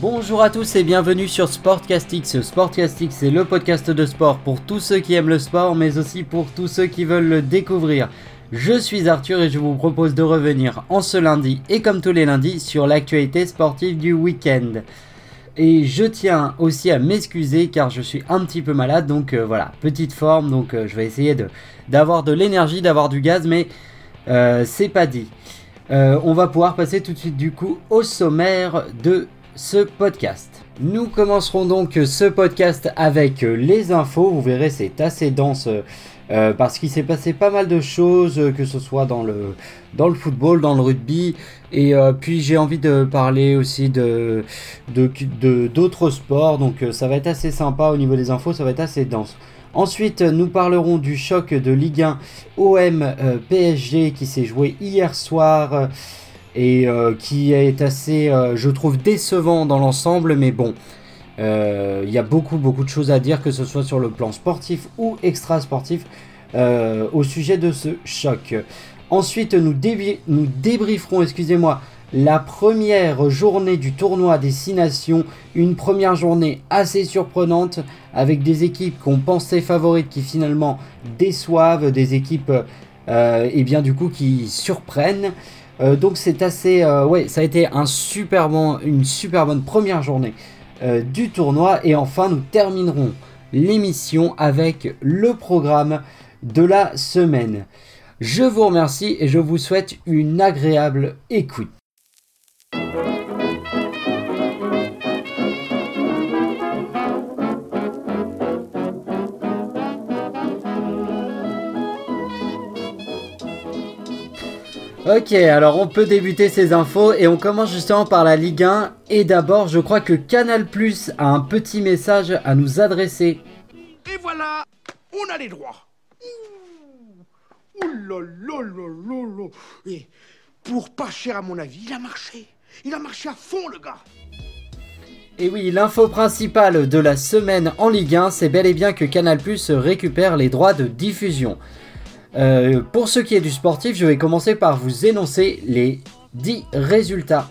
Bonjour à tous et bienvenue sur Sportcastix. Sportcastix c'est le podcast de sport pour tous ceux qui aiment le sport mais aussi pour tous ceux qui veulent le découvrir. Je suis Arthur et je vous propose de revenir en ce lundi et comme tous les lundis sur l'actualité sportive du week-end. Et je tiens aussi à m'excuser car je suis un petit peu malade donc euh, voilà, petite forme donc euh, je vais essayer d'avoir de, l'énergie, d'avoir du gaz mais euh, c'est pas dit. on va pouvoir passer tout de suite du coup au sommaire de ce podcast. Nous commencerons donc ce podcast avec les infos. Vous verrez, c'est assez dense euh, parce qu'il s'est passé pas mal de choses, que ce soit dans le, dans le football, dans le rugby. Et euh, puis j'ai envie de parler aussi de, d'autres sports. Donc euh, ça va être assez sympa au niveau des infos, ça va être assez dense. Ensuite, nous parlerons du choc de Ligue 1 OM PSG qui s'est joué hier soir et euh, qui est assez, euh, je trouve, décevant dans l'ensemble, mais bon, euh, il y a beaucoup, beaucoup de choses à dire, que ce soit sur le plan sportif ou extra-sportif, au sujet de ce choc. Ensuite, nous, nous débrieferons, excusez-moi, la première journée du tournoi des Six Nations, une première journée assez surprenante avec des équipes qu'on pensait favorites qui finalement déçoivent, des équipes et eh bien du coup qui surprennent. Euh, donc c'est assez, euh, ça a été un super une super bonne première journée euh, du tournoi. Et enfin, nous terminerons l'émission avec le programme de la semaine. Je vous remercie et je vous souhaite une agréable écoute. Ok, alors on peut débuter ces infos et on commence justement par la Ligue 1. Et d'abord, je crois que Canal Plus a un petit message à nous adresser. Et voilà, on a les droits. Ouh, là là là là Et pour pas cher à mon avis, il a marché. Il a marché à fond le gars. Et oui, l'info principale de la semaine en Ligue 1, c'est bel et bien que Canal Plus récupère les droits de diffusion. Euh, pour ce qui est du sportif, je vais commencer par vous énoncer les 10 résultats.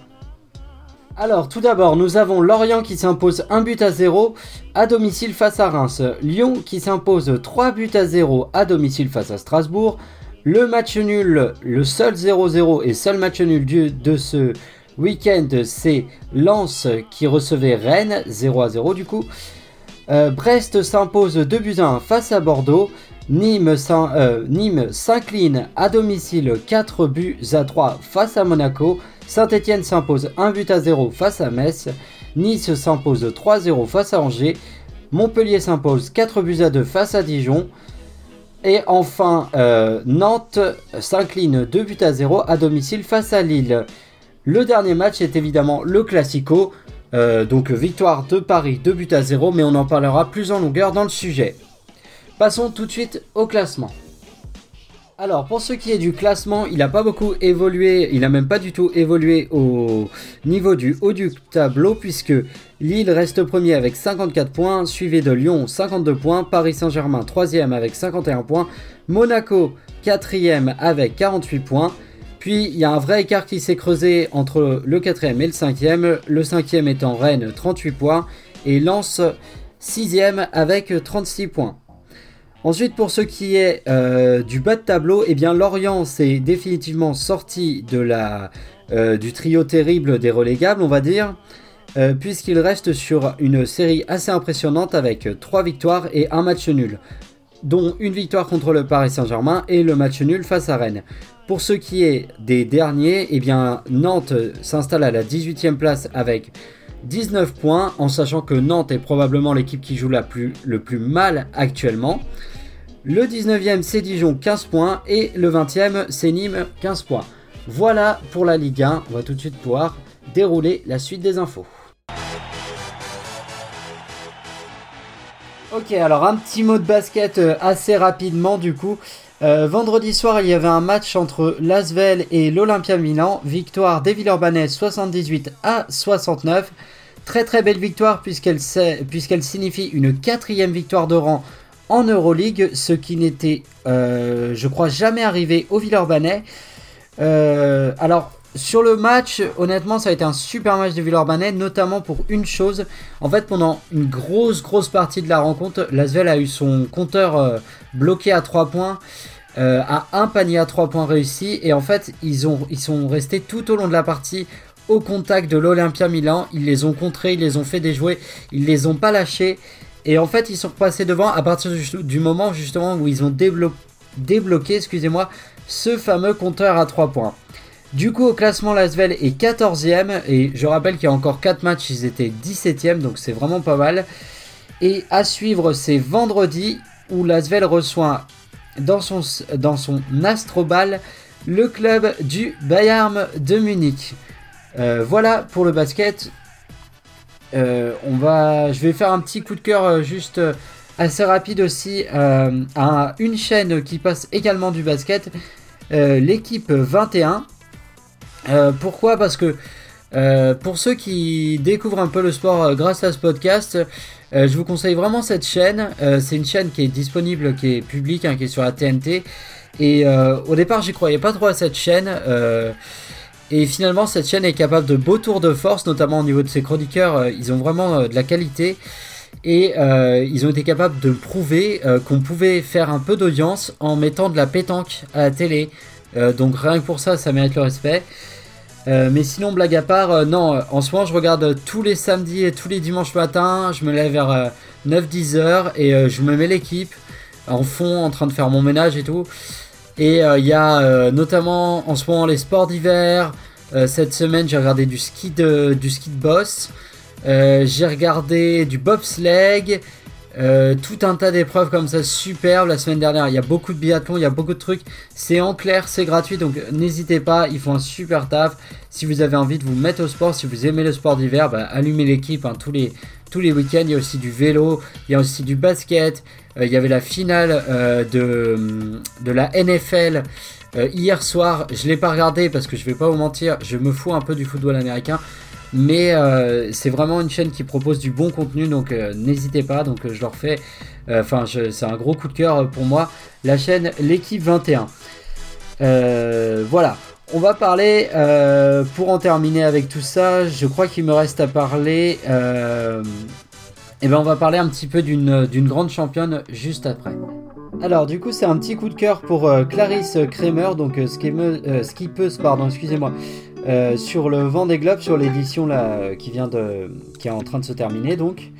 Alors, tout d'abord, nous avons Lorient qui s'impose 1 but à 0 à domicile face à Reims. Lyon qui s'impose 3 buts à 0 à domicile face à Strasbourg. Le match nul, le seul 0-0 et seul match nul de ce week-end, c'est Lens qui recevait Rennes, 0 à 0 du coup. Euh, Brest s'impose 2 buts à 1 face à Bordeaux. Euh, Nîmes s'incline à domicile 4 buts à 3 face à Monaco. Saint-Etienne s'impose 1 but à 0 face à Metz. Nice s'impose 3-0 face à Angers. Montpellier s'impose 4 buts à 2 face à Dijon. Et enfin, euh, Nantes s'incline 2 buts à 0 à domicile face à Lille. Le dernier match est évidemment le Classico. Euh, donc victoire de Paris 2 buts à 0, mais on en parlera plus en longueur dans le sujet. Passons tout de suite au classement. Alors, pour ce qui est du classement, il n'a pas beaucoup évolué, il n'a même pas du tout évolué au niveau du haut du tableau, puisque Lille reste premier avec 54 points, suivi de Lyon 52 points, Paris Saint-Germain 3ème avec 51 points, Monaco 4ème avec 48 points, puis il y a un vrai écart qui s'est creusé entre le 4ème et le 5ème, le 5ème étant Rennes 38 points, et Lens 6ème avec 36 points. Ensuite, pour ce qui est euh, du bas de tableau, eh bien Lorient s'est définitivement sorti de la, euh, du trio terrible des relégables, on va dire, euh, puisqu'il reste sur une série assez impressionnante avec 3 victoires et un match nul, dont une victoire contre le Paris Saint-Germain et le match nul face à Rennes. Pour ce qui est des derniers, eh bien Nantes s'installe à la 18e place avec 19 points, en sachant que Nantes est probablement l'équipe qui joue le plus mal actuellement. Le 19e, c'est Dijon, 15 points. Et le 20e, c'est Nîmes, 15 points. Voilà pour la Ligue 1. On va tout de suite pouvoir dérouler la suite des infos. Ok, alors un petit mot de basket euh, assez rapidement du coup. Euh, vendredi soir, il y avait un match entre Lasvel et l'Olympia Milan. Victoire des Villeurbanais 78 à 69. Très très belle victoire puisqu'elle signifie une quatrième victoire de rang en Euroleague, ce qui n'était, euh, je crois, jamais arrivé au Villeurbanais. Euh, alors, sur le match, honnêtement, ça a été un super match de Villeurbanne, notamment pour une chose. En fait, pendant une grosse, grosse partie de la rencontre, Lasvel a eu son compteur euh, bloqué à 3 points, à un panier à 3 points réussi. Et en fait, ils, ont, ils sont restés tout au long de la partie au contact de l'Olympia Milan. Ils les ont contrés, ils les ont fait déjouer, ils les ont pas lâchés. Et en fait, ils sont repassés devant à partir du, moment justement où ils ont débloqué, excusez-moi, ce fameux compteur à 3 points. Du coup, au classement, Lasvel est 14e. Et je rappelle qu'il y a encore 4 matchs, ils étaient 17e. Donc c'est vraiment pas mal. Et à suivre, c'est vendredi où Lasvel reçoit dans son, dans son Astrobal le club du Bayern de Munich. Euh, voilà pour le basket. Euh, on va, je vais faire un petit coup de cœur euh, juste assez rapide aussi à une chaîne qui passe également du basket, l'équipe 21. Euh, pourquoi? Parce que euh, pour ceux qui découvrent un peu le sport euh, grâce à ce podcast, je vous conseille vraiment cette chaîne. c'est une chaîne qui est disponible, qui est publique, hein, qui est sur la TNT. Et au départ, j'y croyais pas trop à cette chaîne. Et finalement, cette chaîne est capable de beaux tours de force, notamment au niveau de ses chroniqueurs. ils ont vraiment de la qualité. Et ils ont été capables de prouver qu'on pouvait faire un peu d'audience en mettant de la pétanque à la télé. donc rien que pour ça, ça mérite le respect. Euh, mais sinon, blague à part, euh, non, en ce moment, je regarde tous les samedis et tous les dimanches matin. Je me lève vers 9-10 euh, heures et je me mets l'équipe en fond en train de faire mon ménage et tout. Et il y a notamment en ce moment les sports d'hiver. cette semaine, j'ai regardé du ski de, du ski de boss. j'ai regardé du bobsleigh. Euh, tout un tas d'épreuves comme ça, superbe. La semaine dernière, il y a beaucoup de biathlon, il y a beaucoup de trucs. C'est en clair, c'est gratuit, donc n'hésitez pas, ils font un super taf. Si vous avez envie de vous mettre au sport, si vous aimez le sport d'hiver, bah, allumez l'équipe hein, tous les, tous les week-ends. Il y a aussi du vélo, il y a aussi du basket. Euh, il y avait la finale euh, de, de la NFL. hier soir, je l'ai pas regardé parce que je vais pas vous mentir, je me fous un peu du football américain. Mais euh, c'est vraiment une chaîne qui propose du bon contenu, donc euh, n'hésitez pas. Donc euh, je leur fais, enfin c'est un gros coup de cœur pour moi. La chaîne l'équipe 21. voilà. On va parler, pour en terminer avec tout ça, je crois qu'il me reste à parler. Et eh ben on va parler un petit peu d'une grande championne juste après. Alors du coup c'est un petit coup de cœur pour Clarisse Kramer, donc skippeuse, pardon, excusez-moi, euh, sur le vent des globes, sur l'édition là qui vient de, qui est en train de se terminer donc,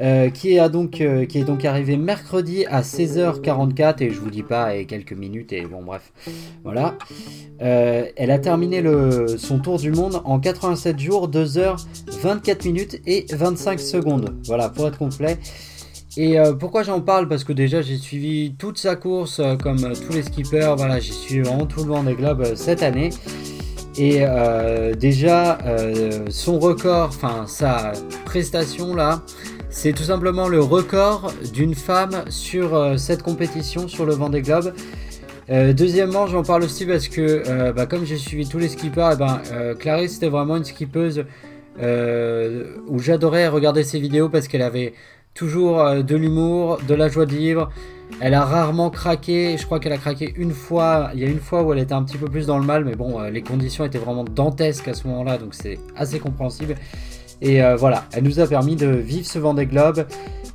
euh, qui est donc euh, qui est donc arrivé mercredi à 16h44 et je vous dis pas et quelques minutes et bon bref voilà. elle a terminé le, son tour du monde en 87 jours, 2 h 24 minutes et 25 secondes. Voilà pour être complet. Et pourquoi j'en parle? Parce que déjà j'ai suivi toute sa course comme tous les skippers. Voilà, j'ai suivi vraiment tout le vent des globes cette année. Et euh, déjà, euh, son record, enfin sa prestation là, c'est tout simplement le record d'une femme sur euh, cette compétition, sur le Vendée Globe. deuxièmement, j'en parle aussi parce que, bah, comme j'ai suivi tous les skippers, eh ben, Clarisse c'était vraiment une skippeuse où j'adorais regarder ses vidéos parce qu'elle avait toujours de l'humour, de la joie de vivre. Elle a rarement craqué, je crois qu'elle a craqué une fois, il y a une fois où elle était un petit peu plus dans le mal, mais bon, euh, les conditions étaient vraiment dantesques à ce moment-là, donc c'est assez compréhensible. Et euh, voilà, elle nous a permis de vivre ce Vendée Globe,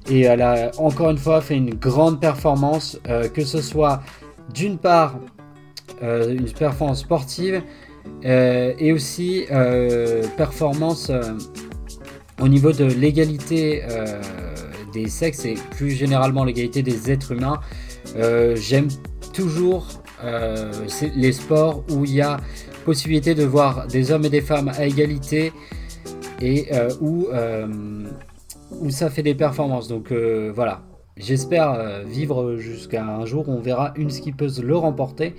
et elle a encore une fois fait une grande performance, euh, que ce soit d'une part une performance sportive, et aussi performance au niveau de l'égalité des sexes et plus généralement l'égalité des êtres humains. Euh, j'aime toujours euh, les sports où il y a possibilité de voir des hommes et des femmes à égalité et euh, où, où ça fait des performances. Donc voilà, j'espère vivre jusqu'à un jour où on verra une skippeuse le remporter.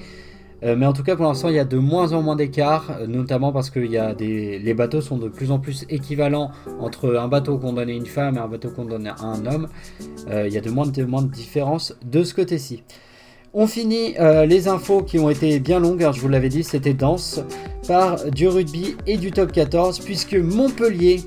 Euh, mais en tout cas, pour l'instant, il y a de moins en moins d'écart, euh, notamment parce que les bateaux sont de plus en plus équivalents entre un bateau condamné une femme et un bateau condamné un homme. Euh, il y a de moins, de moins de différence de ce côté-ci. On finit les infos qui ont été bien longues, hein, je vous l'avais dit, c'était dense, par du rugby et du top 14, puisque Montpellier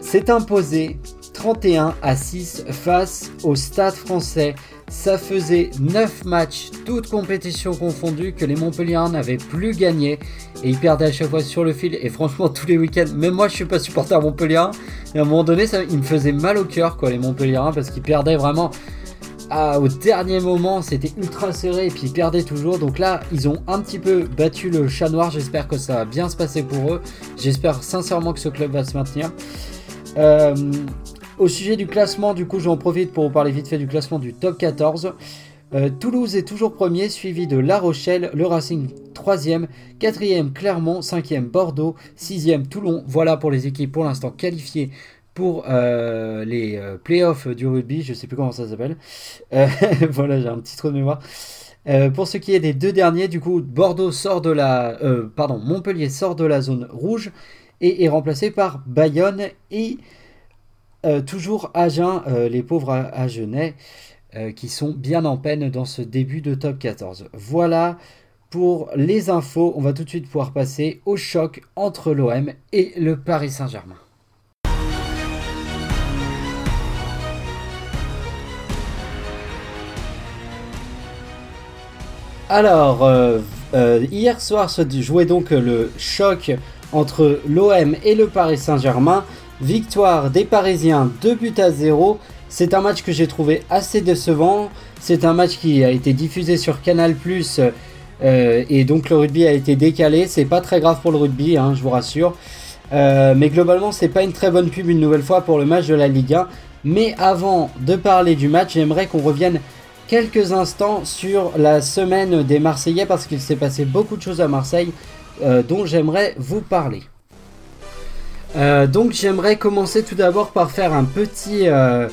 s'est imposé 31 à 6 face au Stade français Ça faisait 9 matchs, toutes compétitions confondues, que les Montpelliérains n'avaient plus gagné. Et ils perdaient à chaque fois sur le fil. Et franchement, tous les week-ends, même moi je suis pas supporter Montpelliérain. Et à un moment donné, ça, il me faisait mal au cœur, quoi, les Montpelliérains, parce qu'ils perdaient vraiment. Au dernier moment, c'était ultra serré et puis ils perdaient toujours. Donc là, ils ont un petit peu battu le chat noir. J'espère que ça va bien se passer pour eux. J'espère sincèrement que ce club va se maintenir. Euh, au sujet du classement, du coup, j'en profite pour vous parler vite fait du classement du top 14. Euh, Toulouse est toujours premier, suivi de La Rochelle, le Racing 3e, 4e Clermont, 5e Bordeaux, 6e Toulon. Voilà pour les équipes pour l'instant qualifiées pour euh, les euh, playoffs du rugby, je sais plus comment ça s'appelle. voilà, j'ai un petit trou de mémoire. pour ce qui est des deux derniers, du coup, Bordeaux sort de la, pardon, Montpellier sort de la zone rouge et est remplacé par Bayonne et euh, toujours Agen, euh, les pauvres Agenais, euh, qui sont bien en peine dans ce début de top 14. Voilà pour les infos. On va tout de suite pouvoir passer au choc entre l'OM et le Paris Saint-Germain. Alors, hier soir se jouait donc le choc entre l'OM et le Paris Saint-Germain. Victoire des Parisiens 2 buts à 0. C'est un match que j'ai trouvé assez décevant. C'est un match qui a été diffusé sur Canal euh, et donc le rugby a été décalé. C'est pas très grave pour le rugby, hein, je vous rassure. Euh, mais globalement, c'est pas une très bonne pub une nouvelle fois pour le match de la Ligue 1. Mais avant de parler du match, j'aimerais qu'on revienne quelques instants sur la semaine des Marseillais parce qu'il s'est passé beaucoup de choses à Marseille euh, dont j'aimerais vous parler. Euh, donc j'aimerais commencer tout d'abord par faire un petit, euh,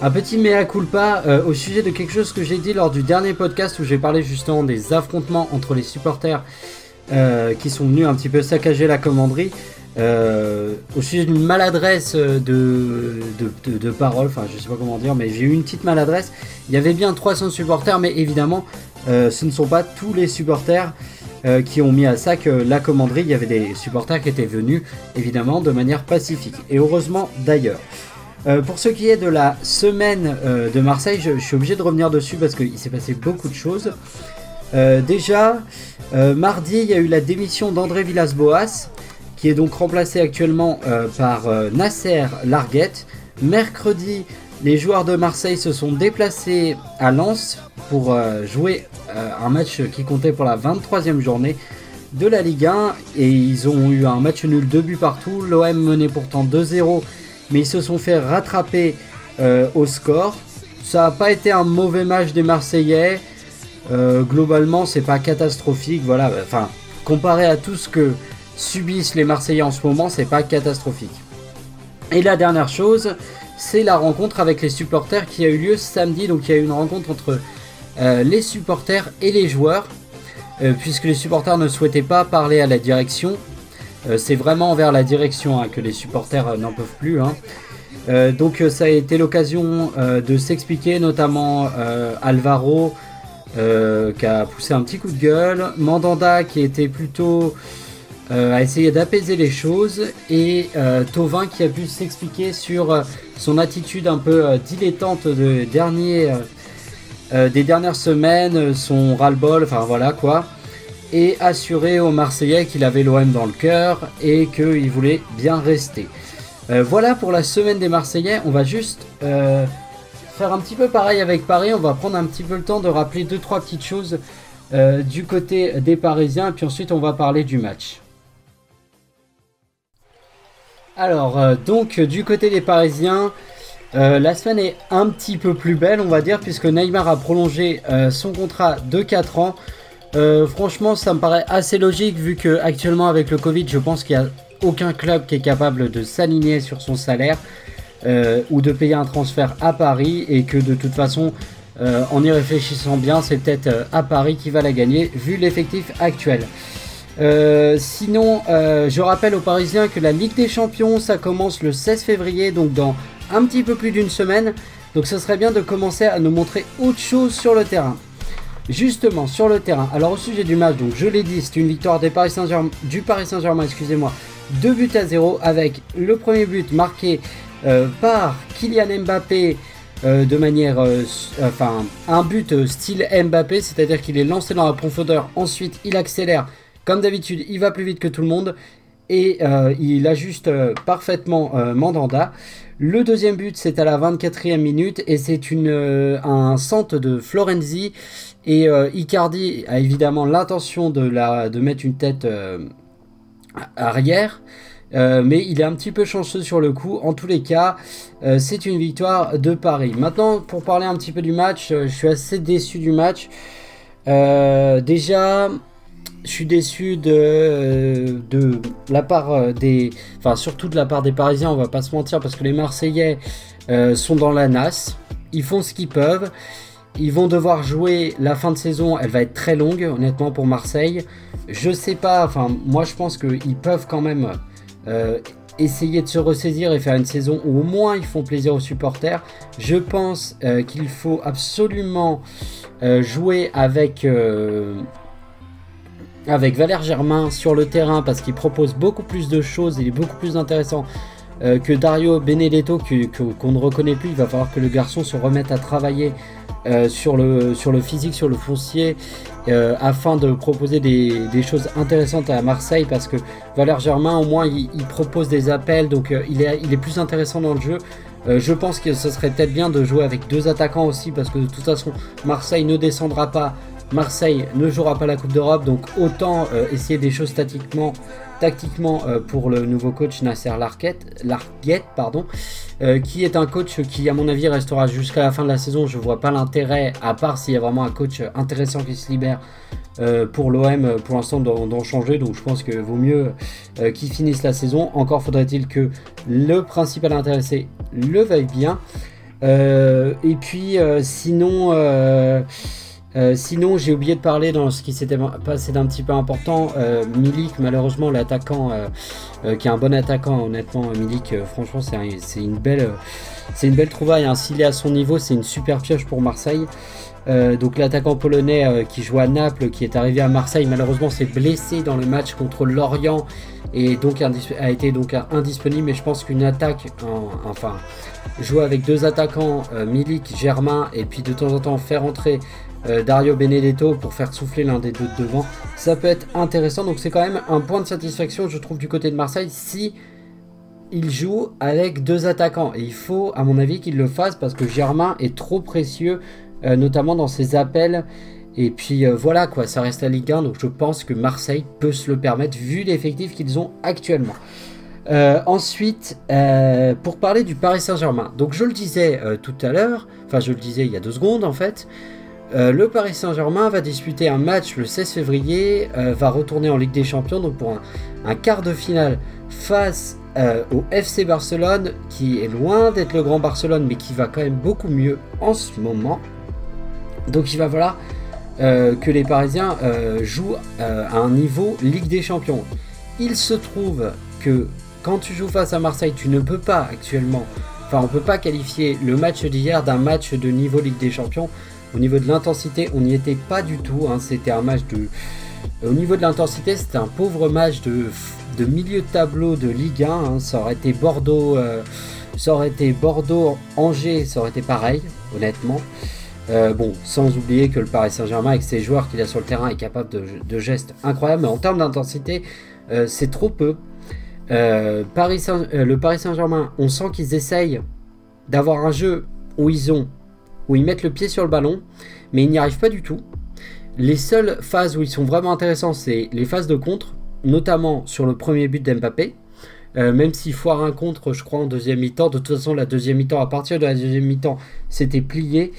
un petit mea culpa au sujet de quelque chose que j'ai dit lors du dernier podcast où j'ai parlé justement des affrontements entre les supporters qui sont venus un petit peu saccager la commanderie. Au sujet d'une maladresse de, de, de, parole, enfin je sais pas comment dire, mais j'ai eu une petite maladresse. Il y avait bien 300 supporters, mais évidemment ce ne sont pas tous les supporters. Euh, qui ont mis à sac euh, la commanderie. Il y avait des supporters qui étaient venus, évidemment, de manière pacifique. Et heureusement d'ailleurs. Euh, pour ce qui est de la semaine de Marseille, je, suis obligé de revenir dessus parce qu'il s'est passé beaucoup de choses. déjà, mardi, il y a eu la démission d'André Villas-Boas, qui est donc remplacé actuellement par Nasser Larguette. Mercredi, les joueurs de Marseille se sont déplacés à Lens pour jouer euh, un match qui comptait pour la 23e journée de la Ligue 1 et ils ont eu un match nul 2 buts partout. L'OM menait pourtant 2-0 mais ils se sont fait rattraper euh, au score. Ça n'a pas été un mauvais match des Marseillais. Euh, globalement, c'est pas catastrophique. Voilà, enfin, comparé à tout ce que subissent les Marseillais en ce moment, c'est pas catastrophique. Et la dernière chose, c'est la rencontre avec les supporters qui a eu lieu samedi. Donc il y a eu une rencontre entre euh, les supporters et les joueurs, euh, puisque les supporters ne souhaitaient pas parler à la direction. Euh, c'est vraiment envers la direction hein, que les supporters n'en peuvent plus. Hein. donc ça a été l'occasion de s'expliquer, notamment Alvaro qui a poussé un petit coup de gueule, Mandanda qui était plutôt a essayé d'apaiser les choses et Tovin qui a pu s'expliquer sur son attitude un peu dilettante euh, des dernières semaines, euh, son ras-le-bol, enfin voilà quoi, et assurer aux Marseillais qu'il avait l'OM dans le cœur et qu'il voulait bien rester. Euh, voilà pour la semaine des Marseillais, on va juste faire un petit peu pareil avec Paris, on va prendre un petit peu le temps de rappeler 2-3 petites choses du côté des Parisiens, et puis ensuite on va parler du match. Alors, donc du côté des Parisiens, euh, la semaine est un petit peu plus belle, on va dire, puisque Neymar a prolongé euh, son contrat de 4 ans. Euh, franchement, ça me paraît assez logique, vu que actuellement avec le Covid, je pense qu'il n'y a aucun club qui est capable de s'aligner sur son salaire ou de payer un transfert à Paris, et que de toute façon, en y réfléchissant bien, c'est peut-être à Paris qui va la gagner, vu l'effectif actuel. Sinon, je rappelle aux Parisiens que la Ligue des Champions, ça commence le 16 février, donc dans un petit peu plus d'une semaine. Donc ce serait bien de commencer à nous montrer autre chose sur le terrain. Justement, sur le terrain. Alors au sujet du match, je l'ai dit, c'est une victoire du Paris Saint-Germain, excusez-moi, 2 buts à 0 avec le premier but marqué euh, par Kylian Mbappé de manière, enfin, un but style Mbappé, c'est-à-dire qu'il est lancé dans la profondeur, ensuite il accélère, comme d'habitude, il va plus vite que tout le monde et il ajuste parfaitement Mandanda. Le deuxième but, c'est à la 24e minute et c'est un centre de Florenzi et Icardi a évidemment l'intention de, mettre une tête arrière. Euh, mais il est un petit peu chanceux sur le coup. En tous les cas, euh, c'est une victoire de Paris. Maintenant, pour parler un petit peu du match, euh, je suis assez déçu du match. déjà, je suis déçu de, de la part des. Enfin, surtout de la part des Parisiens, on va pas se mentir, parce que les Marseillais sont dans la NAS. Ils font ce qu'ils peuvent. Ils vont devoir jouer la fin de saison, elle va être très longue, honnêtement, pour Marseille. Je sais pas, enfin, moi je pense qu'ils peuvent quand même euh, essayer de se ressaisir et faire une saison où au moins ils font plaisir aux supporters. Je pense euh, qu'il faut absolument euh, jouer avec, avec Valère Germain sur le terrain parce qu'il propose beaucoup plus de choses, il est beaucoup plus intéressant que Dario Benedetto qu'on ne reconnaît plus. Il va falloir que le garçon se remette à travailler euh, sur, le, sur le physique, sur le foncier, euh, afin de proposer des, choses intéressantes à Marseille, parce que Valère Germain, au moins, il, propose des appels, donc euh, il, est, il est plus intéressant dans le jeu. je pense que ce serait peut-être bien de jouer avec deux attaquants aussi, parce que de toute façon, Marseille ne descendra pas Marseille ne jouera pas la Coupe d'Europe, donc autant essayer des choses tactiquement euh, pour le nouveau coach Nasser Larguette, Larguette euh, qui est un coach qui à mon avis restera jusqu'à la fin de la saison. Je vois pas l'intérêt, à part s'il y a vraiment un coach intéressant qui se libère euh, pour l'OM pour l'instant d'en changer. Donc je pense que vaut mieux qu'il finisse la saison. Encore faudrait-il que le principal intéressé le veuille bien. et puis sinon... Euh, sinon, j'ai oublié de parler dans ce qui s'était passé d'un petit peu important. Euh, Milik, malheureusement, l'attaquant, euh, qui est un bon attaquant, honnêtement, Milik, franchement, c'est une belle, c'est une belle trouvaille. Hein. S'il est à son niveau, c'est une super pioche pour Marseille. donc l'attaquant polonais qui joue à Naples, qui est arrivé à Marseille, malheureusement s'est blessé dans le match contre Lorient et donc a été donc indisponible. Mais je pense qu'une attaque, enfin jouer avec deux attaquants, Milik, Germain, et puis de temps en temps faire entrer euh, Dario Benedetto pour faire souffler l'un des deux devant. Ça peut être intéressant, donc c'est quand même un point de satisfaction, je trouve, du côté de Marseille si il joue avec deux attaquants. Et il faut, à mon avis, qu'il le fasse parce que Germain est trop précieux, euh, notamment dans ses appels. Et puis euh, voilà quoi, ça reste la Ligue 1, donc je pense que Marseille peut se le permettre vu l'effectif qu'ils ont actuellement. ensuite, pour parler du Paris Saint-Germain, donc je le disais tout à l'heure, enfin je le disais il y a deux secondes en fait, euh, le Paris Saint-Germain va disputer un match le 16 février, euh, va retourner en Ligue des Champions, donc pour un, quart de finale face euh, au FC Barcelone, qui est loin d'être le grand Barcelone, mais qui va quand même beaucoup mieux en ce moment. Donc il va falloir que les Parisiens jouent à un niveau Ligue des Champions. Il se trouve que quand tu joues face à Marseille, tu ne peux pas actuellement, enfin on ne peut pas qualifier le match d'hier d'un match de niveau Ligue des Champions au niveau de l'intensité, on n'y était pas du tout. Hein. C'était un match de. Au niveau de l'intensité, c'était un pauvre match de, de, milieu de tableau de Ligue 1. Hein. Ça aurait été Bordeaux. Euh, ça aurait été Bordeaux-Angers, ça aurait été pareil, honnêtement. Euh, bon, sans oublier que le Paris Saint-Germain, avec ses joueurs qu'il a sur le terrain, est capable de, gestes incroyables. Mais en termes d'intensité, euh, c'est trop peu. Paris le Paris Saint-Germain, on sent qu'ils essayent d'avoir un jeu où ils ont où ils mettent le pied sur le ballon, mais ils n'y arrivent pas du tout. Les seules phases où ils sont vraiment intéressants, c'est les phases de contre, notamment sur le premier but d'Mbappé. Euh, même s'il foire un contre, je crois, en deuxième mi-temps. De toute façon, la deuxième mi-temps, à partir de la deuxième mi-temps, c'était plié.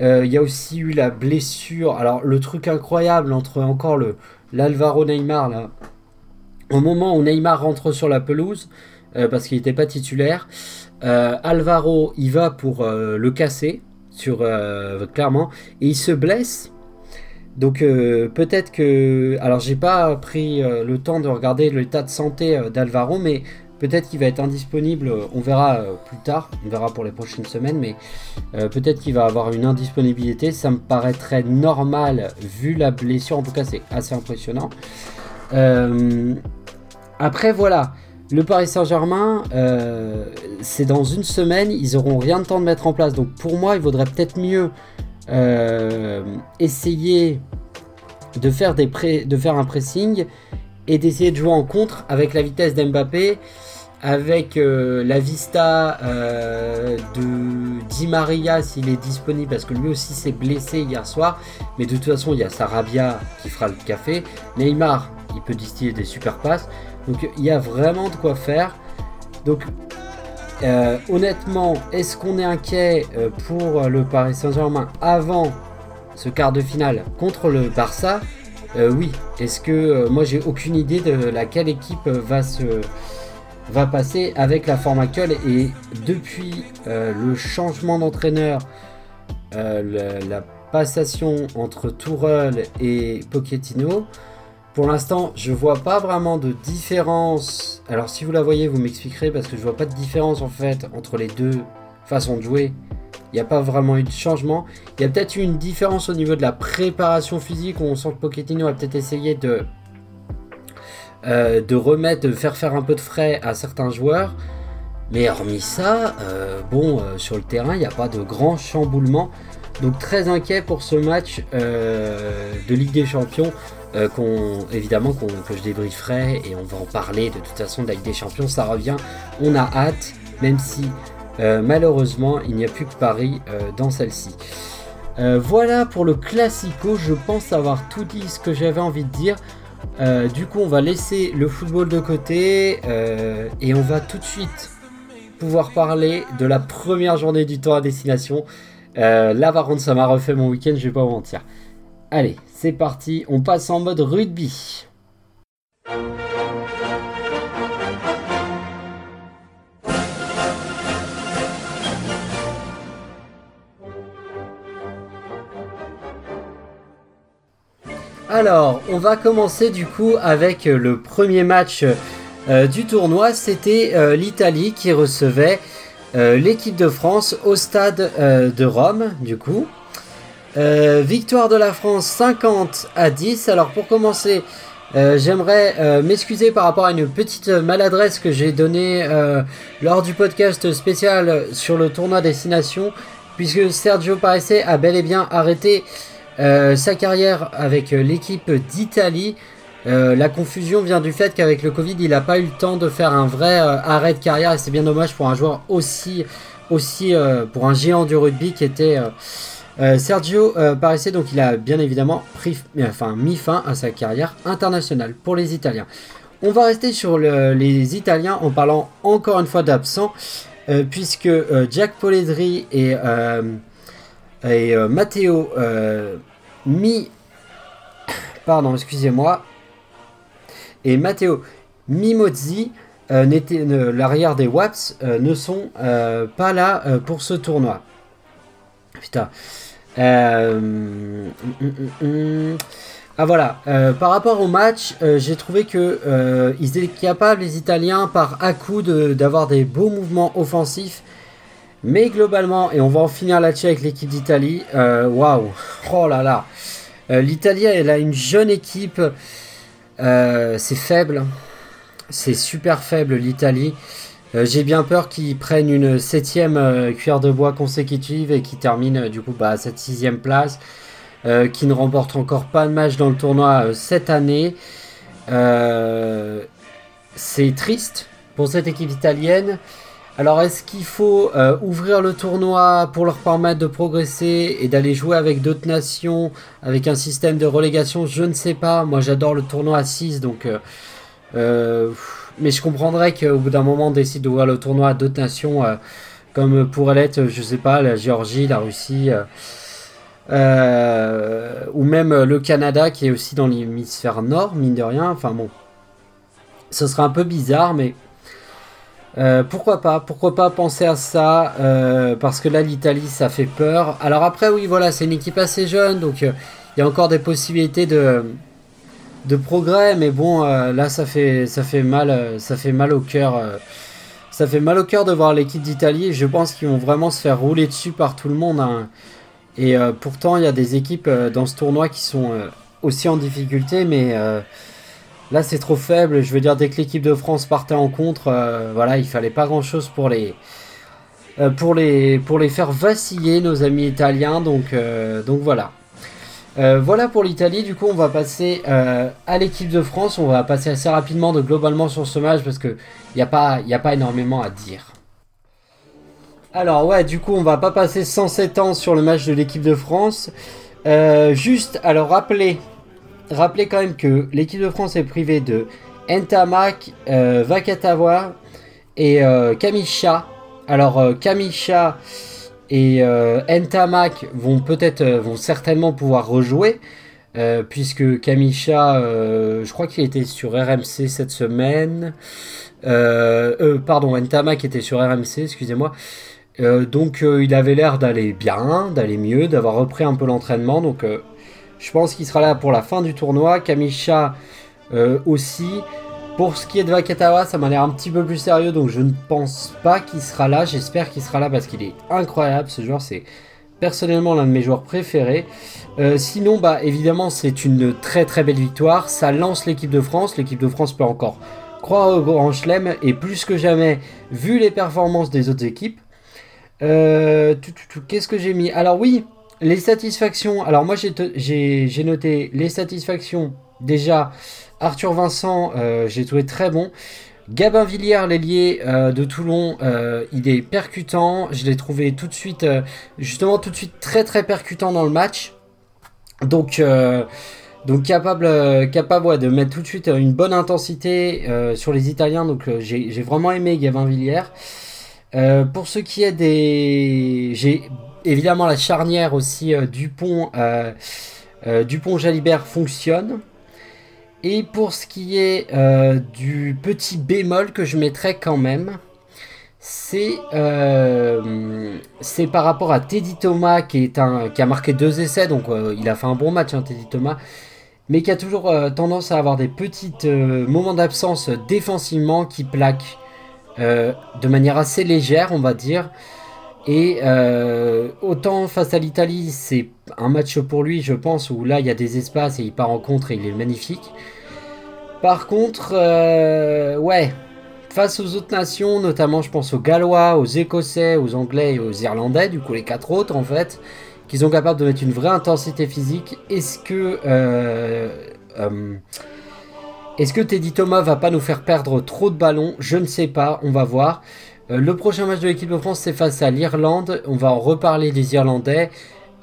Euh, il y a aussi eu la blessure. Alors, le truc incroyable entre encore le l'Alvaro Neymar, là, au moment où Neymar rentre sur la pelouse, euh, parce qu'il n'était pas titulaire, Alvaro, il va pour le casser sur euh, clairement. Et il se blesse. Donc euh, peut-être que alors j'ai pas pris euh, le temps de regarder l'état de santé d'Alvaro mais peut-être qu'il va être indisponible, on verra plus tard, on verra pour les prochaines semaines mais peut-être qu'il va avoir une indisponibilité, ça me paraîtrait normal vu la blessure. En tout cas c'est assez impressionnant. après voilà, le Paris Saint-Germain, c'est dans une semaine, ils auront rien de temps de mettre en place. Donc pour moi, il vaudrait peut-être mieux essayer de faire, des de faire un pressing et d'essayer de jouer en contre avec la vitesse d'Mbappé, avec euh, la vista euh, de Di Maria s'il est disponible, parce que lui aussi s'est blessé hier soir. Mais de toute façon, il y a Sarabia qui fera le café. Neymar, il peut distiller des super passes. Donc il y a vraiment de quoi faire. Donc euh, honnêtement, est-ce qu'on est inquiet pour le Paris Saint-Germain avant ce quart de finale contre le Barça, euh, oui. Est-ce que euh, moi j'ai aucune idée de laquelle équipe va se va passer avec la forme actuelle et depuis euh, le changement d'entraîneur, la passation entre Tourelle et Pochettino, pour l'instant je vois pas vraiment de différence. Alors si vous la voyez, vous m'expliquerez parce que je vois pas de différence en fait entre les deux façons de jouer il n'y a pas vraiment eu de changement. Il y a peut-être eu une différence au niveau de la préparation physique où on sent que Pochettino a peut-être essayé de, euh, de remettre, de faire faire un peu de frais à certains joueurs. Mais hormis ça, euh, bon, euh, sur le terrain, il n'y a pas de grand chamboulement. Donc très inquiet pour ce match de Ligue des Champions. Qu'on évidemment que je débrieferai et on va en parler de toute façon de des Champions ça revient on a hâte même si euh, malheureusement, il n'y a plus que Paris euh, dans celle-ci. Euh, voilà pour le classico, je pense avoir tout dit ce que j'avais envie de dire. du coup, on va laisser le football de côté et on va tout de suite pouvoir parler de la première journée du tour à destination. là, par contre, ça m'a refait mon week-end, je vais pas vous mentir. Allez, c'est parti, on passe en mode rugby. Alors, on va commencer du coup avec euh, le premier match euh, du tournoi. C'était euh, l'Italie qui recevait l'équipe de France au stade de Rome, du coup. Victoire de la France 50 à 10. Alors, pour commencer, j'aimerais m'excuser par rapport à une petite maladresse que j'ai donnée lors du podcast spécial sur le tournoi Destination, puisque Sergio Paresse a bel et bien arrêté euh, sa carrière avec euh, l'équipe d'Italie, euh, la confusion vient du fait qu'avec le Covid, il n'a pas eu le temps de faire un vrai arrêt de carrière et c'est bien dommage pour un joueur aussi, aussi pour un géant du rugby qui était Sergio Parisse. Donc il a bien évidemment enfin, mis fin à sa carrière internationale pour les Italiens. On va rester sur les Italiens en parlant encore une fois d'absents, puisque Jack Poledri et euh, Matteo euh, Mi. Pardon, excusez-moi. Et Matteo Mimozzi, euh, l'arrière des Waps, ne sont pas là pour ce tournoi. Putain. Mm, mm, mm, ah voilà, par rapport au match, j'ai trouvé que ils étaient capables, les Italiens, par à coup d'avoir des beaux mouvements offensifs mais globalement, et on va en finir là-dessus avec l'équipe d'Italie, euh, waouh, oh là là. Euh, L'Italie, elle a une jeune équipe, euh, c'est faible, c'est super faible l'Italie. J'ai bien peur qu'ils prennent une septième cuillère de bois consécutive et qu'ils terminent du coup bah, à cette sixième place, qui ne remportent encore pas de match dans le tournoi cette année. c'est triste pour cette équipe italienne. Alors est-ce qu'il faut euh, ouvrir le tournoi pour leur permettre de progresser et d'aller jouer avec d'autres nations, avec un système de relégation? Je ne sais pas. Moi j'adore le tournoi à 6, donc... Euh, euh, mais je comprendrais qu'au bout d'un moment on décide d'ouvrir le tournoi à d'autres nations, comme pourrait l'être, je sais pas, la Géorgie, la Russie, ou même le Canada qui est aussi dans l'hémisphère nord, mine de rien. Enfin bon, ce serait un peu bizarre, mais... Euh, pourquoi pas Pourquoi pas penser à ça euh, Parce que là, l'Italie, ça fait peur. Alors après, oui, voilà, c'est une équipe assez jeune, donc euh, il y a encore des possibilités de, de progrès, mais bon, là, ça fait, ça fait mal, ça fait mal au cœur. ça fait mal au cœur de voir l'équipe d'Italie. Je pense qu'ils vont vraiment se faire rouler dessus par tout le monde. Hein. Et pourtant, il y a des équipes dans ce tournoi qui sont aussi en difficulté, mais Là, c'est trop faible. Je veux dire, dès que l'équipe de France partait en contre, voilà, il fallait pas grand-chose pour les, pour, les, pour les faire vaciller, nos amis italiens. Donc, donc voilà. Voilà pour l'Italie. Du coup, on va passer à l'équipe de France. On va passer assez rapidement de globalement sur ce match parce qu'il n'y a, pas, a pas énormément à dire. Alors ouais, du coup, on va pas passer 107 ans sur le match de l'équipe de France. Euh, juste, alors rappelez, rappelez quand même que l'équipe de France est privée de Ntamak, euh, Vakatawa et euh, Kamisha. Alors euh, Kamisha et Ntamak vont peut-être, vont certainement pouvoir rejouer. puisque Kamisha, je crois qu'il était sur RMC cette semaine. pardon, Ntamak était sur RMC, excusez-moi. Euh, donc euh, il avait l'air d'aller bien, d'aller mieux, d'avoir repris un peu l'entraînement. Donc euh, je pense qu'il sera là pour la fin du tournoi. Kamisha aussi. Pour ce qui est de Vakatawa, ça m'a l'air un petit peu plus sérieux, donc je ne pense pas qu'il sera là. J'espère qu'il sera là parce qu'il est incroyable. Ce joueur, c'est personnellement l'un de mes joueurs préférés. sinon, bah évidemment, c'est une très très belle victoire. Ça lance l'équipe de France. L'équipe de France peut encore croire au Grand Chelem et plus que jamais, vu les performances des autres équipes, euh, qu'est-ce que j'ai mis? Alors oui, les satisfactions. Alors moi j'ai noté les satisfactions. Déjà, Arthur Vincent, euh, j'ai trouvé très bon. Gabin Villiers, l'ailier euh, de Toulon, il est percutant. Je l'ai trouvé tout de suite, justement tout de suite très très percutant dans le match. Donc, capable, capable de mettre tout de suite une bonne intensité sur les Italiens. Donc j'ai vraiment aimé Gabin Villiers. Euh, pour ce qui est des. J'ai évidemment la charnière aussi euh, Dupont, euh, Dupont Jalibert fonctionne. Et pour ce qui est du petit bémol que je mettrais quand même, c'est c'est par rapport à Teddy Thomas qui, a marqué deux essais, donc il a fait un bon match, hein, Teddy Thomas, mais qui a toujours tendance à avoir des petits moments d'absence défensivement qui plaquent euh, de manière assez légère, on va dire. Et euh, autant face à l'Italie, c'est un match pour lui, je pense, où là il y a des espaces et il part en contre et il est magnifique. Par contre, euh, ouais, face aux autres nations, notamment je pense aux Gallois, aux Écossais, aux Anglais et aux Irlandais, du coup les quatre autres en fait, qui sont capables de mettre une vraie intensité physique, est-ce que est-ce que Teddy Thomas va pas nous faire perdre trop de ballons? Je ne sais pas, on va voir. Euh, le prochain match de l'équipe de France, c'est face à l'Irlande. On va en reparler des Irlandais.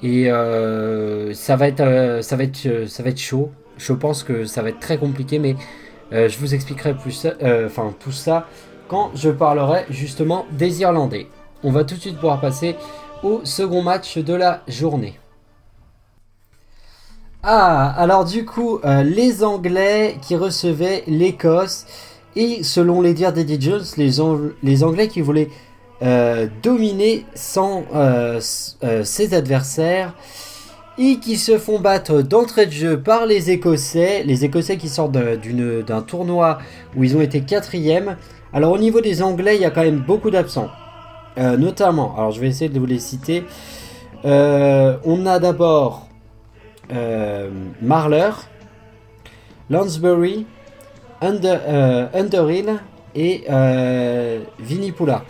Et euh, ça, va être, euh, ça, va être, chaud. Je pense que ça va être très compliqué, mais je vous expliquerai plus, tout ça quand je parlerai justement des Irlandais. On va tout de suite pouvoir passer au second match de la journée. Ah, alors du coup, les Anglais qui recevaient l'Écosse, et selon les dires d'Eddie Jones, les, les, Anglais qui voulaient euh, dominer sans euh, ses adversaires, et qui se font battre d'entrée de jeu par les Écossais, les Écossais qui sortent d'un tournoi où ils ont été quatrième. Alors au niveau des Anglais, il y a quand même beaucoup d'absents. notamment, alors je vais essayer de vous les citer. on a d'abord euh, Marler, Lansbury, Euh, Underhill et euh, Vinipula.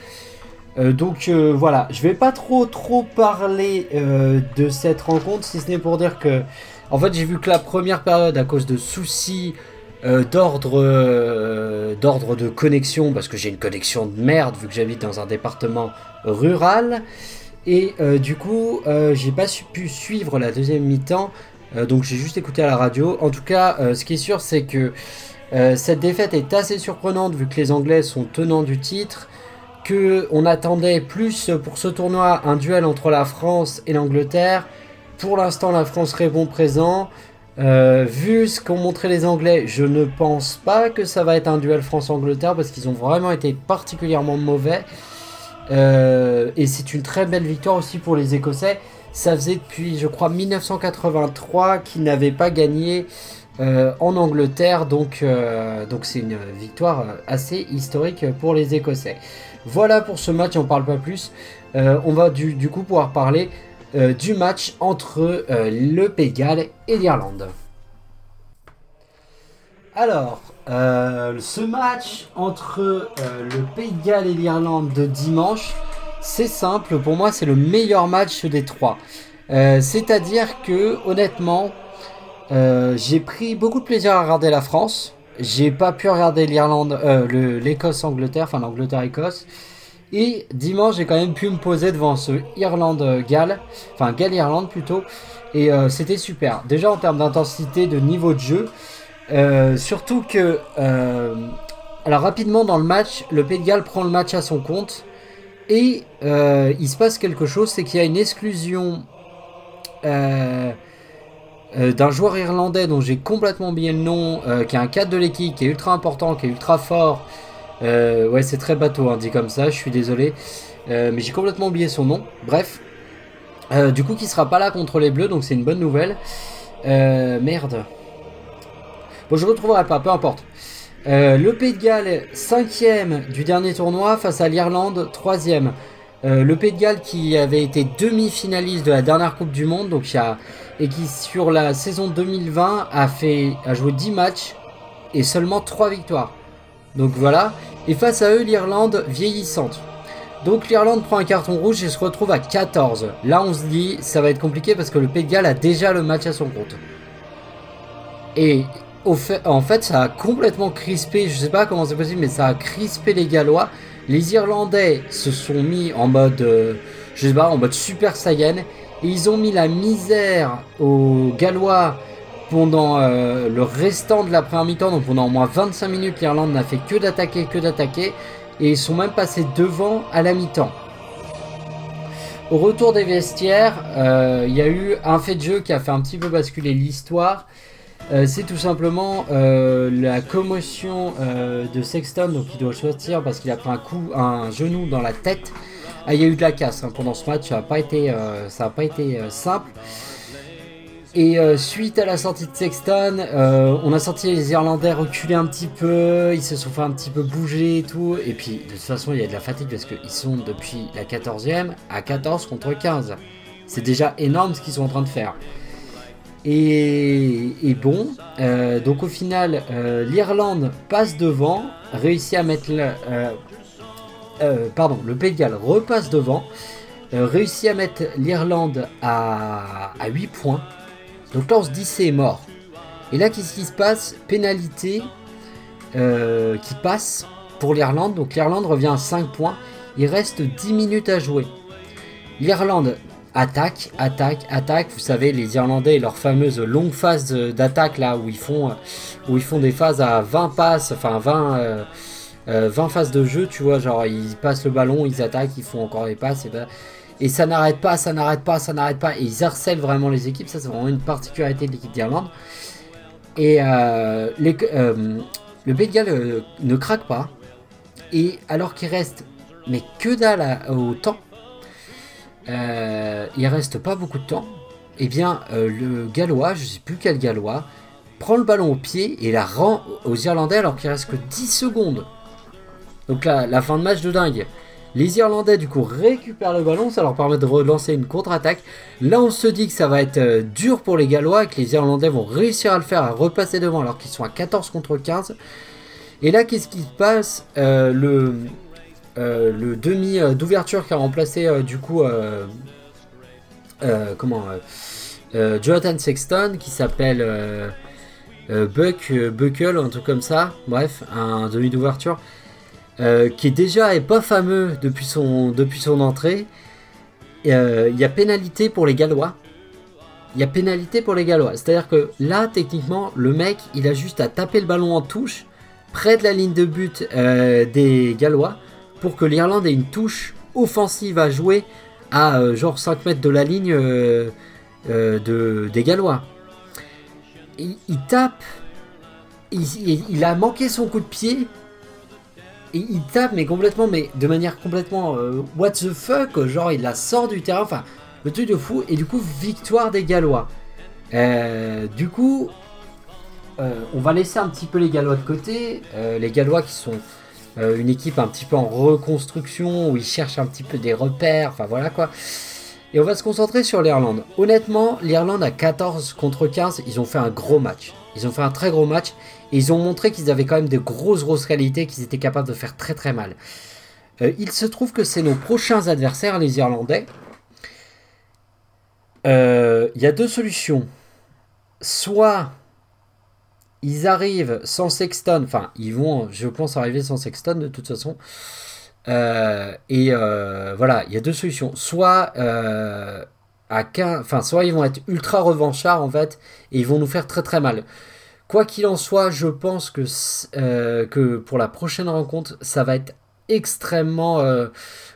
donc voilà, je vais pas trop trop parler de cette rencontre, si ce n'est pour dire que, en fait, j'ai vu que la première période, à cause de soucis d'ordre d'ordre de connexion, parce que j'ai une connexion de merde vu que j'habite dans un département rural, et du coup, j'ai pas pu suivre la deuxième mi-temps euh, donc j'ai juste écouté à la radio. En tout cas, euh, ce qui est sûr, c'est que euh, cette défaite est assez surprenante vu que les Anglais sont tenants du titre. Que on attendait plus pour ce tournoi un duel entre la France et l'Angleterre. Pour l'instant, la France répond présent. vu ce qu'ont montré les Anglais, je ne pense pas que ça va être un duel France-Angleterre parce qu'ils ont vraiment été particulièrement mauvais. et c'est une très belle victoire aussi pour les Écossais. Ça faisait depuis, je crois, 1983 qu'ils n'avaient pas gagné euh, en Angleterre. Donc, euh, donc c'est une victoire euh, assez historique pour les Écossais. Voilà pour ce match, on ne parle pas plus. on va du, coup pouvoir parler du match entre le Pays et l'Irlande. Alors, ce match entre le Pays de Galles et l'Irlande de dimanche, c'est simple. Pour moi, c'est le meilleur match des trois. Euh, c'est-à-dire que, honnêtement, j'ai pris beaucoup de plaisir à regarder la France. J'ai pas pu regarder l'Irlande, l'Écosse-Angleterre, enfin l'Angleterre-Écosse. Et dimanche, j'ai quand même pu me poser devant ce Irlande-Galles, enfin Galles-Irlande plutôt. Et c'était super. Déjà en termes d'intensité, de niveau de jeu. Euh, surtout que, euh, alors rapidement dans le match, le Pays de Galles prend le match à son compte et euh, il se passe quelque chose, c'est qu'il y a une exclusion d'un joueur irlandais dont j'ai complètement oublié le nom, qui est un cadre de l'équipe, qui est ultra important, qui est ultra fort. ouais, c'est très bateau, hein, dit comme ça, je suis désolé, mais j'ai complètement oublié son nom. Bref, du coup, qui sera pas là contre les Bleus, donc c'est une bonne nouvelle. merde. Bon, je retrouverai pas, peu importe. Euh, le Pays de Galles, cinquième du dernier tournoi face à l'Irlande, troisième. Euh, le Pays de Galles qui avait été demi-finaliste de la dernière Coupe du Monde, donc a, et qui sur la saison 2020 a, fait, a joué 10 matchs et seulement 3 victoires. Donc voilà. Et face à eux, l'Irlande vieillissante. Donc l'Irlande prend un carton rouge et se retrouve à 14. Là, on se dit, ça va être compliqué parce que le Pays de Galles a déjà le match à son compte. Et en fait, ça a complètement crispé, je sais pas comment c'est possible, mais ça a crispé les Gallois. Les Irlandais se sont mis en mode, euh, je sais pas, en mode Super Saiyan. Et ils ont mis la misère aux Gallois pendant euh, le restant de la première mi-temps. Donc pendant au moins 25 minutes, l'Irlande n'a fait que d'attaquer, que d'attaquer. Et ils sont même passés devant à la mi-temps. Au retour des vestiaires, euh, il y a eu un fait de jeu qui a fait un petit peu basculer l'histoire. Euh, c'est tout simplement euh, la commotion euh, de Sexton, donc il doit sortir parce qu'il a pris un coup, un genou dans la tête. Ah, il y a eu de la casse hein, pendant ce match, ça n'a pas été, pas été simple. Et suite à la sortie de Sexton, on a senti les Irlandais reculer un petit peu, ils se sont fait un petit peu bouger et tout. Et puis de toute façon, il y a de la fatigue parce qu'ils sont depuis la 14e à 14 contre 15. C'est déjà énorme ce qu'ils sont en train de faire. Et, bon, euh, donc au final, euh, l'Irlande passe devant, réussit à mettre euh, pardon, le Pays repasse devant, réussit à mettre l'Irlande à, 8 points. Donc là, on se dit c'est mort. Et là, qu'est-ce qui se passe? Pénalité qui passe pour l'Irlande. Donc l'Irlande revient à 5 points. Il reste 10 minutes à jouer. L'Irlande attaque, attaque, attaque. Vous savez, les Irlandais et leur fameuse longue phase d'attaque là où ils font des phases à 20 passes, enfin 20 20 euh, euh, phases de jeu, tu vois, genre ils passent le ballon, ils attaquent, ils font encore des passes et ben, et ça n'arrête pas, ça n'arrête pas, ça n'arrête pas et ils harcèlent vraiment les équipes, ça c'est vraiment une particularité de l'équipe d'Irlande. Et euh, le Pays de ne craque pas et alors qu'il reste mais que dalle au temps euh, il reste pas beaucoup de temps, et eh bien euh, le Gallois, je sais plus quel Gallois, prend le ballon au pied et la rend aux Irlandais alors qu'il reste que 10 secondes. Donc là, la fin de match de dingue. Les Irlandais du coup récupèrent le ballon, ça leur permet de relancer une contre-attaque. Là on se dit que ça va être euh, dur pour les Gallois, que les Irlandais vont réussir à le faire, à repasser devant alors qu'ils sont à 14 contre 15. Et là qu'est-ce qui se passe? Le demi euh, d'ouverture qui a remplacé euh, du coup comment Jonathan Sexton qui s'appelle Buck Buckle un truc comme ça. Bref un demi d'ouverture qui déjà est pas fameux depuis son depuis son entrée. Il y a pénalité pour les Gallois. Il y a pénalité pour les Gallois. C'est-à-dire que là, techniquement, le mec, il a juste à taper le ballon en touche, près de la ligne de but des Gallois, pour que l'Irlande ait une touche offensive à jouer à euh, genre 5 mètres de la ligne euh, euh, de, des Gallois. Il, tape, il, a manqué son coup de pied, et il tape mais complètement, mais de manière complètement what the fuck, genre il la sort du terrain, enfin le truc de fou, et du coup victoire des Gallois. du coup, on va laisser un petit peu les Gallois de côté, les Gallois qui sont une équipe un petit peu en reconstruction où ils cherchent un petit peu des repères, enfin voilà quoi. Et on va se concentrer sur l'Irlande. Honnêtement, l'Irlande à 14 contre 15, ils ont fait un gros match. Ils ont fait un très gros match et ils ont montré qu'ils avaient quand même de grosses grosses qualités, qu'ils étaient capables de faire très très mal. Euh, il se trouve que c'est nos prochains adversaires, les Irlandais. Euh, Il y a deux solutions. Soit ils arrivent sans Sexton, enfin ils vont, je pense, arriver sans Sexton de toute façon. Euh, et euh, voilà, il y a deux solutions. Soit euh, à 15, enfin soit ils vont être ultra revanchards en fait et ils vont nous faire très très mal. Quoi qu'il en soit, je pense que, que pour la prochaine rencontre, ça va être extrêmement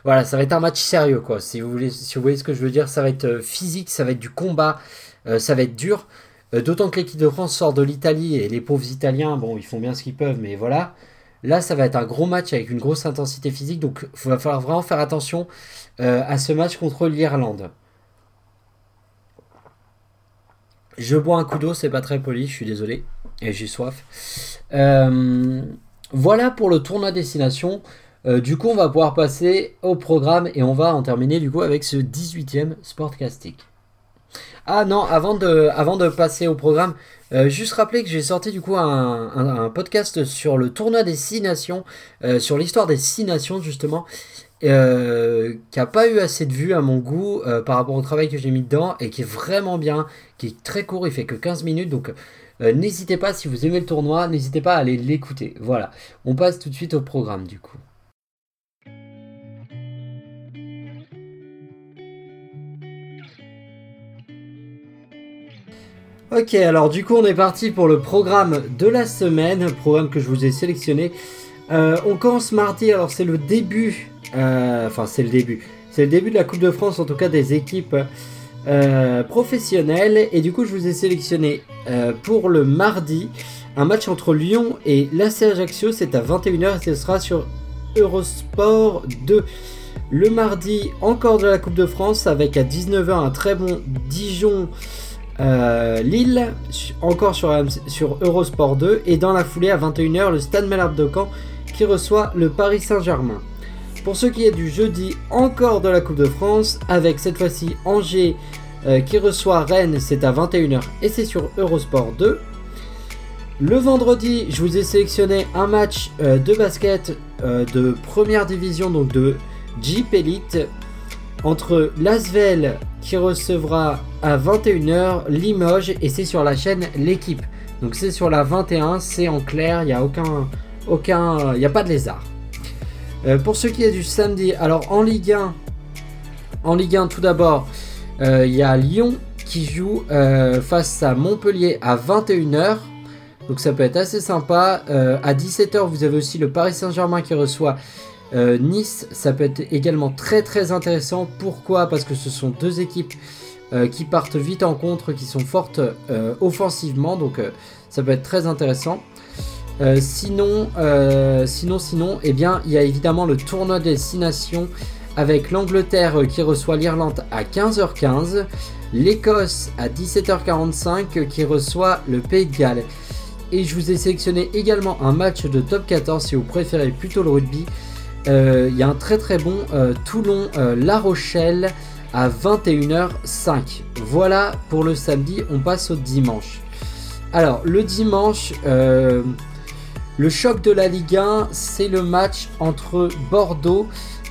voilà ça va être un match sérieux quoi si vous voulez si vous voyez ce que je veux dire ça va être physique ça va être du combat ça va être dur d'autant que l'équipe de France sort de l'Italie et les pauvres Italiens bon ils font bien ce qu'ils peuvent mais voilà Là, ça va être un gros match avec une grosse intensité physique, donc il va falloir vraiment faire attention euh, à ce match contre l'Irlande. Je bois un coup d'eau, c'est pas très poli, je suis désolé, et j'ai soif. Euh, voilà pour le tournoi destination. Euh, du coup, on va pouvoir passer au programme et on va en terminer du coup avec ce 18e Sportcasting. Ah non, avant de, passer au programme, euh, juste rappeler que j'ai sorti du coup un, podcast sur le tournoi des six nations, euh, sur l'histoire des six nations justement, euh, qui a pas eu assez de vues à mon goût par rapport au travail que j'ai mis dedans et qui est vraiment bien, qui est très court, il fait que 15 minutes donc n'hésitez pas si vous aimez le tournoi, n'hésitez pas à aller l'écouter. Voilà, on passe tout de suite au programme du coup. Ok, alors du coup on est parti pour le programme de la semaine, programme que je vous ai sélectionné. Euh, on commence mardi, alors c'est le début, euh, enfin c'est le début, c'est le début de la Coupe de France, en tout cas des équipes euh, professionnelles. Et du coup je vous ai sélectionné pour le mardi un match entre Lyon et l'AC Ajaccio, c'est à 21h et ce sera sur Eurosport 2. Le mardi, encore de la Coupe de France avec à 19h un très bon Dijon. Euh, Lille, encore sur, Eurosport 2, et dans la foulée à 21h, le Stade Malherbe de Caen qui reçoit le Paris Saint-Germain. Pour ce qui est du jeudi, encore de la Coupe de France, avec cette fois-ci Angers euh, qui reçoit Rennes, c'est à 21h et c'est sur Eurosport 2. Le vendredi, je vous ai sélectionné un match euh, de basket de première division, donc de Jeep Elite, entre Lasvel qui recevra à 21h Limoges et c'est sur la chaîne L'équipe. Donc c'est sur la 21, c'est en clair, il n'y a aucun, aucun, il n'y a pas de lézard. Euh, pour ce qui est du samedi, alors en Ligue 1, en Ligue 1 tout d'abord, euh, il y a Lyon qui joue euh, face à Montpellier à 21h. Donc ça peut être assez sympa. à 17h, vous avez aussi le Paris Saint-Germain qui reçoit euh, nice, ça peut être également très très intéressant. Pourquoi? Parce que ce sont deux équipes euh, qui partent vite en contre, qui sont fortes euh, offensivement, donc ça peut être très intéressant. sinon, sinon, sinon, eh bien, il y a évidemment le tournoi des 6 nations avec l'Angleterre qui reçoit l'Irlande à 15h15, l'Écosse à 17h45 qui reçoit le Pays de Galles. Et je vous ai sélectionné également un match de top 14 si vous préférez plutôt le rugby. Euh, il y a un très très bon euh, Toulon-La euh, Rochelle à 21h05. Voilà pour le samedi, on passe au dimanche. Alors le dimanche, le choc de la Ligue 1, c'est le match entre Bordeaux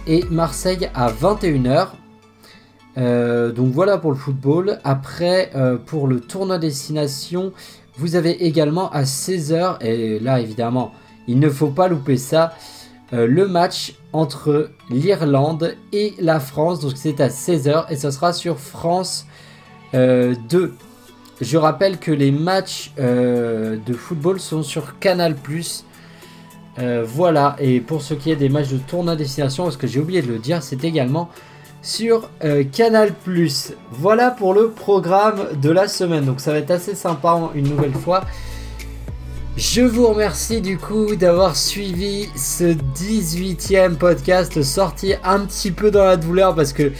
et Marseille à 21h. donc voilà pour le football. Après, pour le tournoi destination, vous avez également à 16h, et là évidemment, il ne faut pas louper ça, euh, le match entre l'Irlande et la France. Donc c'est à 16h et ce sera sur France 2. Euh, Je rappelle que les matchs euh, de football sont sur Canal ⁇ voilà, et pour ce qui est des matchs de tournoi destination, parce que j'ai oublié de le dire, c'est également sur Canal ⁇ Voilà pour le programme de la semaine, donc ça va être assez sympa une nouvelle fois. Je vous remercie du coup d'avoir suivi ce 18e podcast sorti un petit peu dans la douleur parce que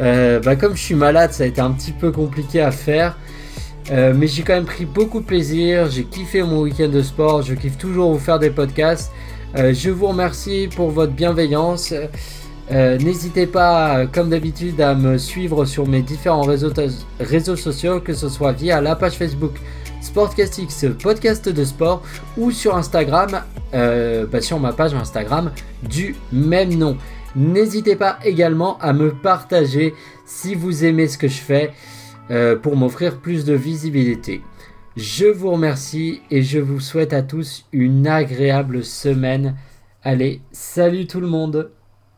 euh, bah, comme je suis malade ça a été un petit peu compliqué à faire. Euh, mais j'ai quand même pris beaucoup de plaisir, j'ai kiffé mon week-end de sport, je kiffe toujours vous faire des podcasts. Euh, je vous remercie pour votre bienveillance. N'hésitez pas, comme d'habitude, à me suivre sur mes différents réseaux, réseaux sociaux, que ce soit via la page Facebook Sportcastix, podcast de sport, ou sur Instagram, euh, bah, sur ma page Instagram du même nom. N'hésitez pas également à me partager si vous aimez ce que je fais euh, pour m'offrir plus de visibilité. Je vous remercie et je vous souhaite à tous une agréable semaine. Allez, salut tout le monde